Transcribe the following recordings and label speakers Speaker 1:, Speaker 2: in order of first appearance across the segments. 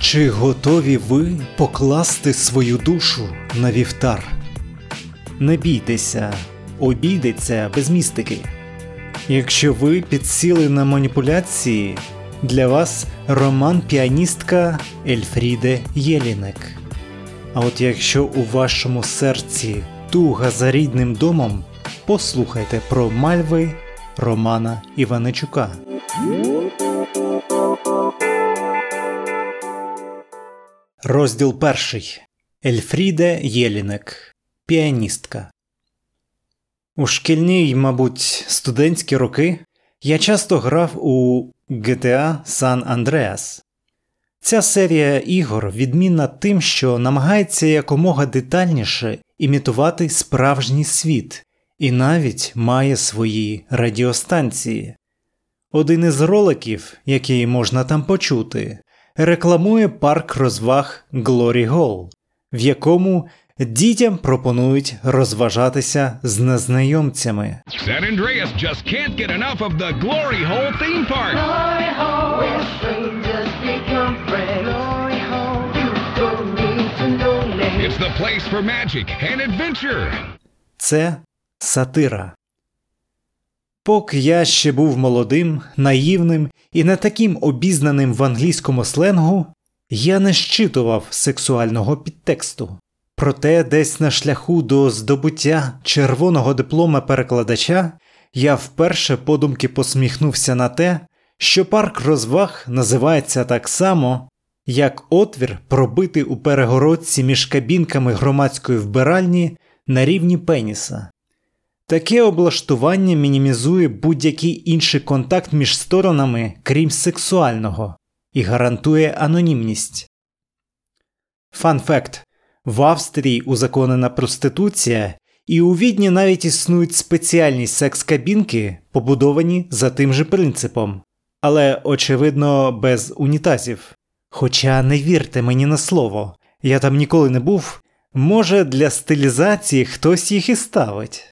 Speaker 1: Чи готові ви покласти свою душу на вівтар? Не бійтеся, обійдеться без містики. Якщо ви підсіли на маніпуляції, для вас роман піаністка Ельфріде Єлінек. А от якщо у вашому серці туга за рідним домом, послухайте про мальви Романа Іваничука. Розділ перший Ельфріде Єлінек Піаністка. У шкільні мабуть, студентські роки я часто грав у GTA San Andreas. Ця серія ігор відмінна тим, що намагається якомога детальніше імітувати справжній світ і навіть має свої радіостанції. Один із роликів, який можна там почути, рекламує парк розваг Glory Hall, в якому дітям пропонують розважатися з незнайомцями.
Speaker 2: San Andreas just can't get enough of the Glory Hole theme park.
Speaker 3: Glory hole, where strangers become friends. Glory hole, you don't need to know names.
Speaker 2: It's the place for magic and adventure.
Speaker 1: Це сатира. Поки я ще був молодим, наївним і не таким обізнаним в англійському сленгу, я не щитував сексуального підтексту. Проте десь на шляху до здобуття червоного диплома перекладача я вперше подумки посміхнувся на те, що парк розваг називається так само, як отвір пробитий у перегородці між кабінками громадської вбиральні на рівні пеніса. Таке облаштування мінімізує будь-який інший контакт між сторонами, крім сексуального, і гарантує анонімність. Фан факт в Австрії узаконена проституція, і у відні навіть існують спеціальні секс-кабінки, побудовані за тим же принципом, але, очевидно, без унітазів. Хоча не вірте мені на слово, я там ніколи не був, може для стилізації хтось їх і ставить.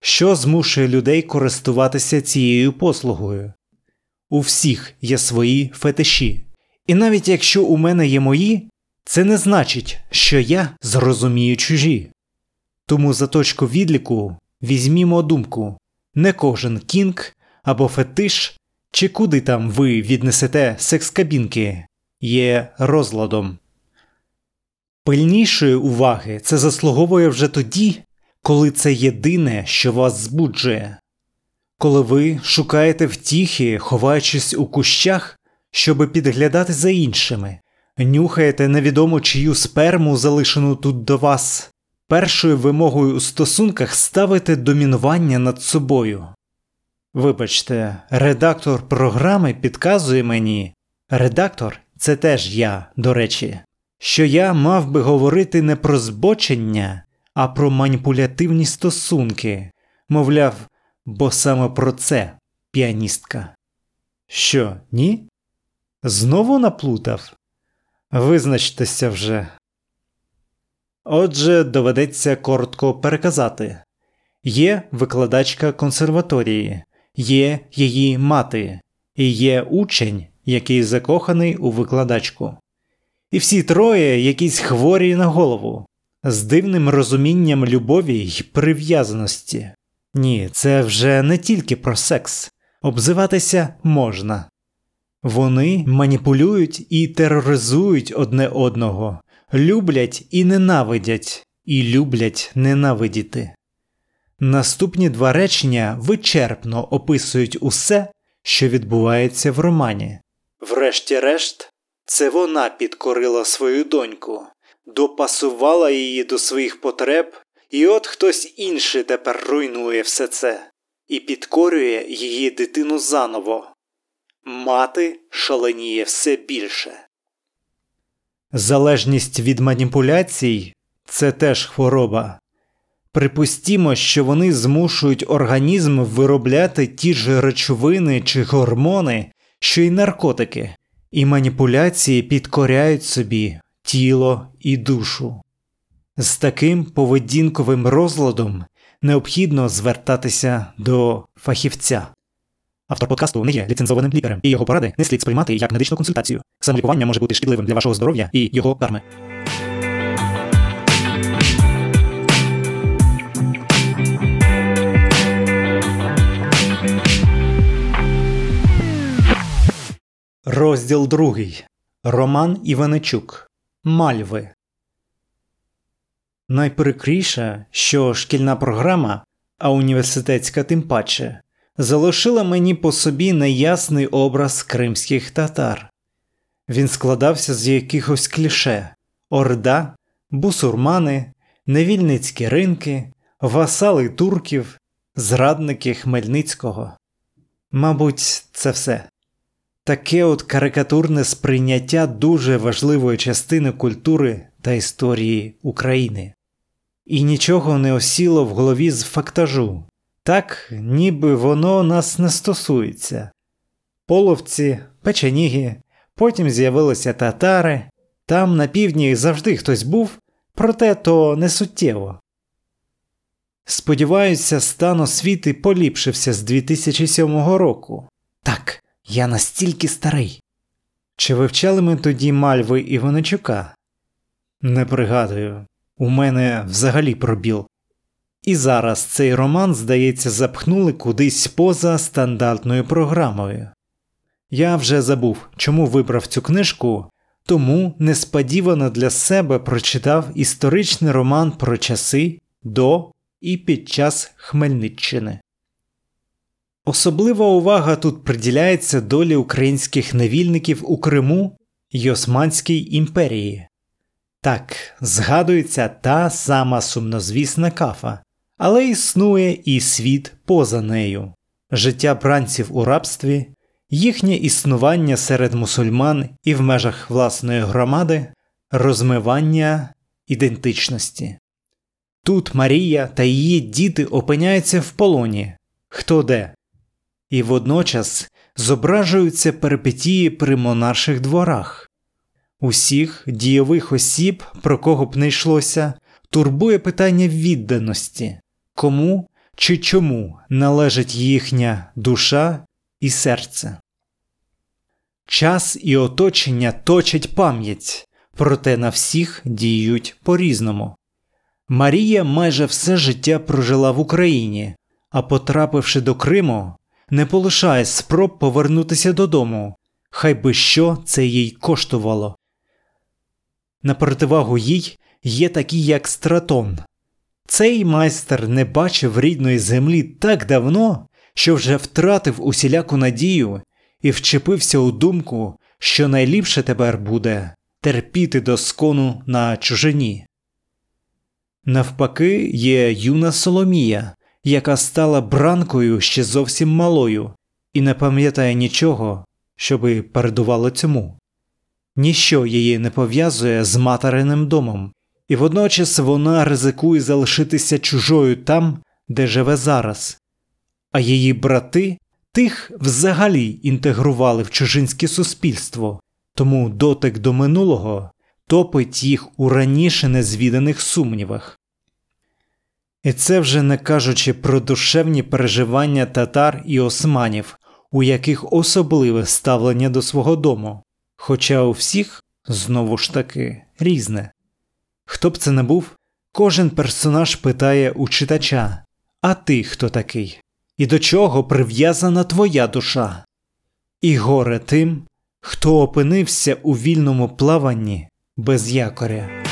Speaker 1: Що змушує людей користуватися цією послугою? У всіх є свої фетиші. І навіть якщо у мене є мої, це не значить, що я зрозумію чужі. Тому за точку відліку візьмімо думку не кожен кінг або фетиш, чи куди там ви віднесете секс-кабінки, є розладом. Пильнішої уваги це заслуговує вже тоді, коли це єдине, що вас збуджує, коли ви шукаєте втіхи, ховаючись у кущах, щоби підглядати за іншими, нюхаєте невідомо чию сперму, залишену тут до вас, першою вимогою у стосунках ставите домінування над собою. Вибачте, редактор програми підказує мені, редактор це теж я, до речі, що я мав би говорити не про збочення, а про маніпулятивні стосунки, мовляв, бо саме про це піаністка. Що, ні? Знову наплутав? Визначтеся вже. Отже, доведеться коротко переказати є викладачка консерваторії, є її мати, і є учень, який закоханий у викладачку. І всі троє якісь хворі на голову, з дивним розумінням любові й прив'язаності. Ні, це вже не тільки про секс, обзиватися можна. Вони маніпулюють і тероризують одне одного, люблять і ненавидять, і люблять ненавидіти. Наступні два речення вичерпно описують усе, що відбувається в романі. Врешті-решт, це вона підкорила свою доньку, допасувала її до своїх потреб, і от хтось інший тепер руйнує все це і підкорює її дитину заново. Мати шаленіє все більше. Залежність від маніпуляцій це теж хвороба. Припустімо, що вони змушують організм виробляти ті ж речовини чи гормони, що й наркотики, і маніпуляції підкоряють собі тіло і душу. З таким поведінковим розладом необхідно звертатися до фахівця. Автор подкасту не є ліцензованим лікарем, і його поради не слід сприймати як медичну консультацію. Самолікування може бути шкідливим для вашого здоров'я і його карми. Розділ другий. Роман Іваничук. Мальви. Найприкріше, що шкільна програма, а університетська тим паче, залишила мені по собі неясний образ кримських татар. Він складався з якихось кліше орда, бусурмани, невільницькі ринки, васали турків, зрадники Хмельницького. Мабуть, це все. Таке от карикатурне сприйняття дуже важливої частини культури та історії України. І нічого не осіло в голові з фактажу, так, ніби воно нас не стосується. Половці, печеніги, потім з'явилися татари, там на півдні завжди хтось був, проте то не суттєво. Сподіваюся, стан освіти поліпшився з 2007 року. Так, я настільки старий. Чи вивчали ми тоді Мальви Іваничука? Не пригадую, у мене взагалі пробіл. І зараз цей роман, здається, запхнули кудись поза стандартною програмою. Я вже забув, чому вибрав цю книжку, тому несподівано для себе прочитав історичний роман про часи до і під час Хмельниччини. Особлива увага тут приділяється долі українських невільників у Криму й Османській імперії. Так, згадується та сама сумнозвісна кафа, але існує і світ поза нею, життя бранців у рабстві, їхнє існування серед мусульман і в межах власної громади, розмивання ідентичності. Тут Марія та її діти опиняються в полоні хто де, і водночас зображуються перипетії при монарших дворах. Усіх дійових осіб, про кого б не йшлося, турбує питання відданості, кому чи чому належить їхня душа і серце. Час і оточення точать пам'ять, проте на всіх діють по різному. Марія майже все життя прожила в Україні, а потрапивши до Криму, не полишає спроб повернутися додому, хай би що це їй коштувало. На противагу їй є такі, як Стратон. Цей майстер не бачив рідної землі так давно, що вже втратив усіляку надію і вчепився у думку, що найліпше тепер буде терпіти до скону на чужині. Навпаки, є юна Соломія, яка стала бранкою ще зовсім малою, і не пам'ятає нічого, щоби передувало цьому. Ніщо її не пов'язує з материним домом, і водночас вона ризикує залишитися чужою там, де живе зараз, а її брати тих взагалі інтегрували в чужинське суспільство, тому дотик до минулого топить їх у раніше незвіданих сумнівах. І це вже не кажучи про душевні переживання татар і османів, у яких особливе ставлення до свого дому, хоча у всіх, знову ж таки, різне. Хто б це не був, кожен персонаж питає у читача А ти хто такий? І до чого прив'язана твоя душа? І горе тим, хто опинився у вільному плаванні без якоря.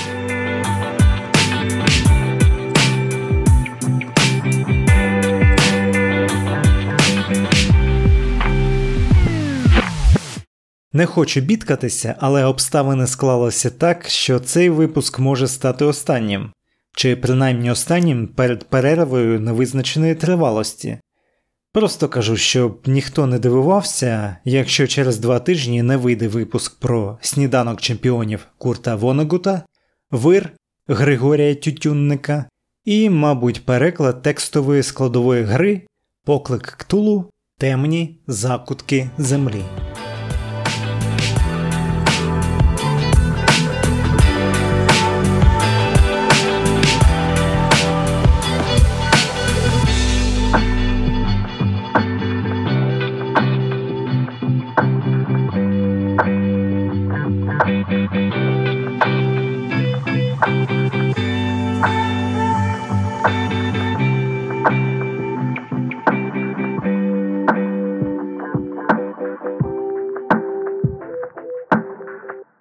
Speaker 1: Не хочу бідкатися, але обставини склалися так, що цей випуск може стати останнім, чи принаймні останнім перед перервою невизначеної тривалості. Просто кажу, щоб ніхто не дивувався, якщо через два тижні не вийде випуск про сніданок чемпіонів Курта Вонегута, вир Григорія Тютюнника і, мабуть, переклад текстової складової гри Поклик Ктулу Темні закутки землі.